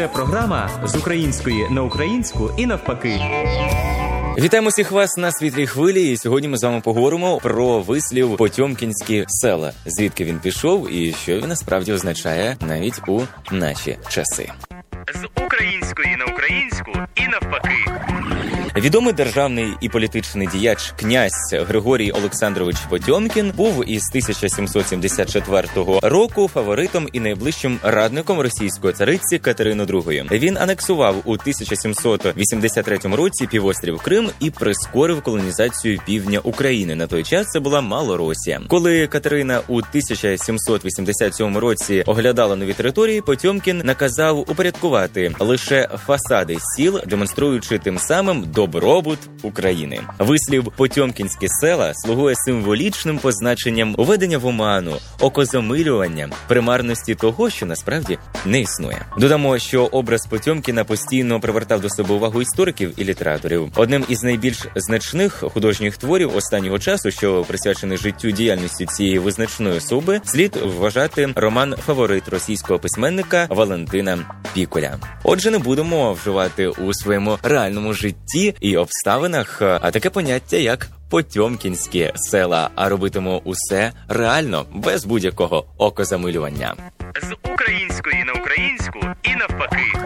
Це програма з української на українську і навпаки. Вітаємо всіх вас на світлій хвилі. І сьогодні ми з вами поговоримо про вислів Потьомкінські села, звідки він пішов і що він насправді означає навіть у наші часи. З української на українську. Відомий державний і політичний діяч князь Григорій Олександрович Потьомкін був із 1774 року фаворитом і найближчим радником російської цариці Катерини II. Він анексував у 1783 році півострів Крим і прискорив колонізацію півдня України. На той час це була Малоросія. Коли Катерина у 1787 році оглядала нові території, Потьомкін наказав упорядкувати лише фасади сіл, демонструючи тим самим добробут України. Вислів Потьомкінські села слугує символічним позначенням уведення в оману, окозамилювання, примарності того, що насправді не існує. Додамо, що образ Потьомкіна постійно привертав до себе увагу істориків і літераторів. Одним із найбільш значних художніх творів останнього часу, що присвячений життю діяльності цієї визначної особи, слід вважати роман Фаворит російського письменника Валентина Пікуля. Отже, не будемо вживати у своєму реальному житті і обставинах а таке поняття як Потьомкінські села, а робитимемо усе реально без будь-якого окозамилювання. З української на українську і навпаки.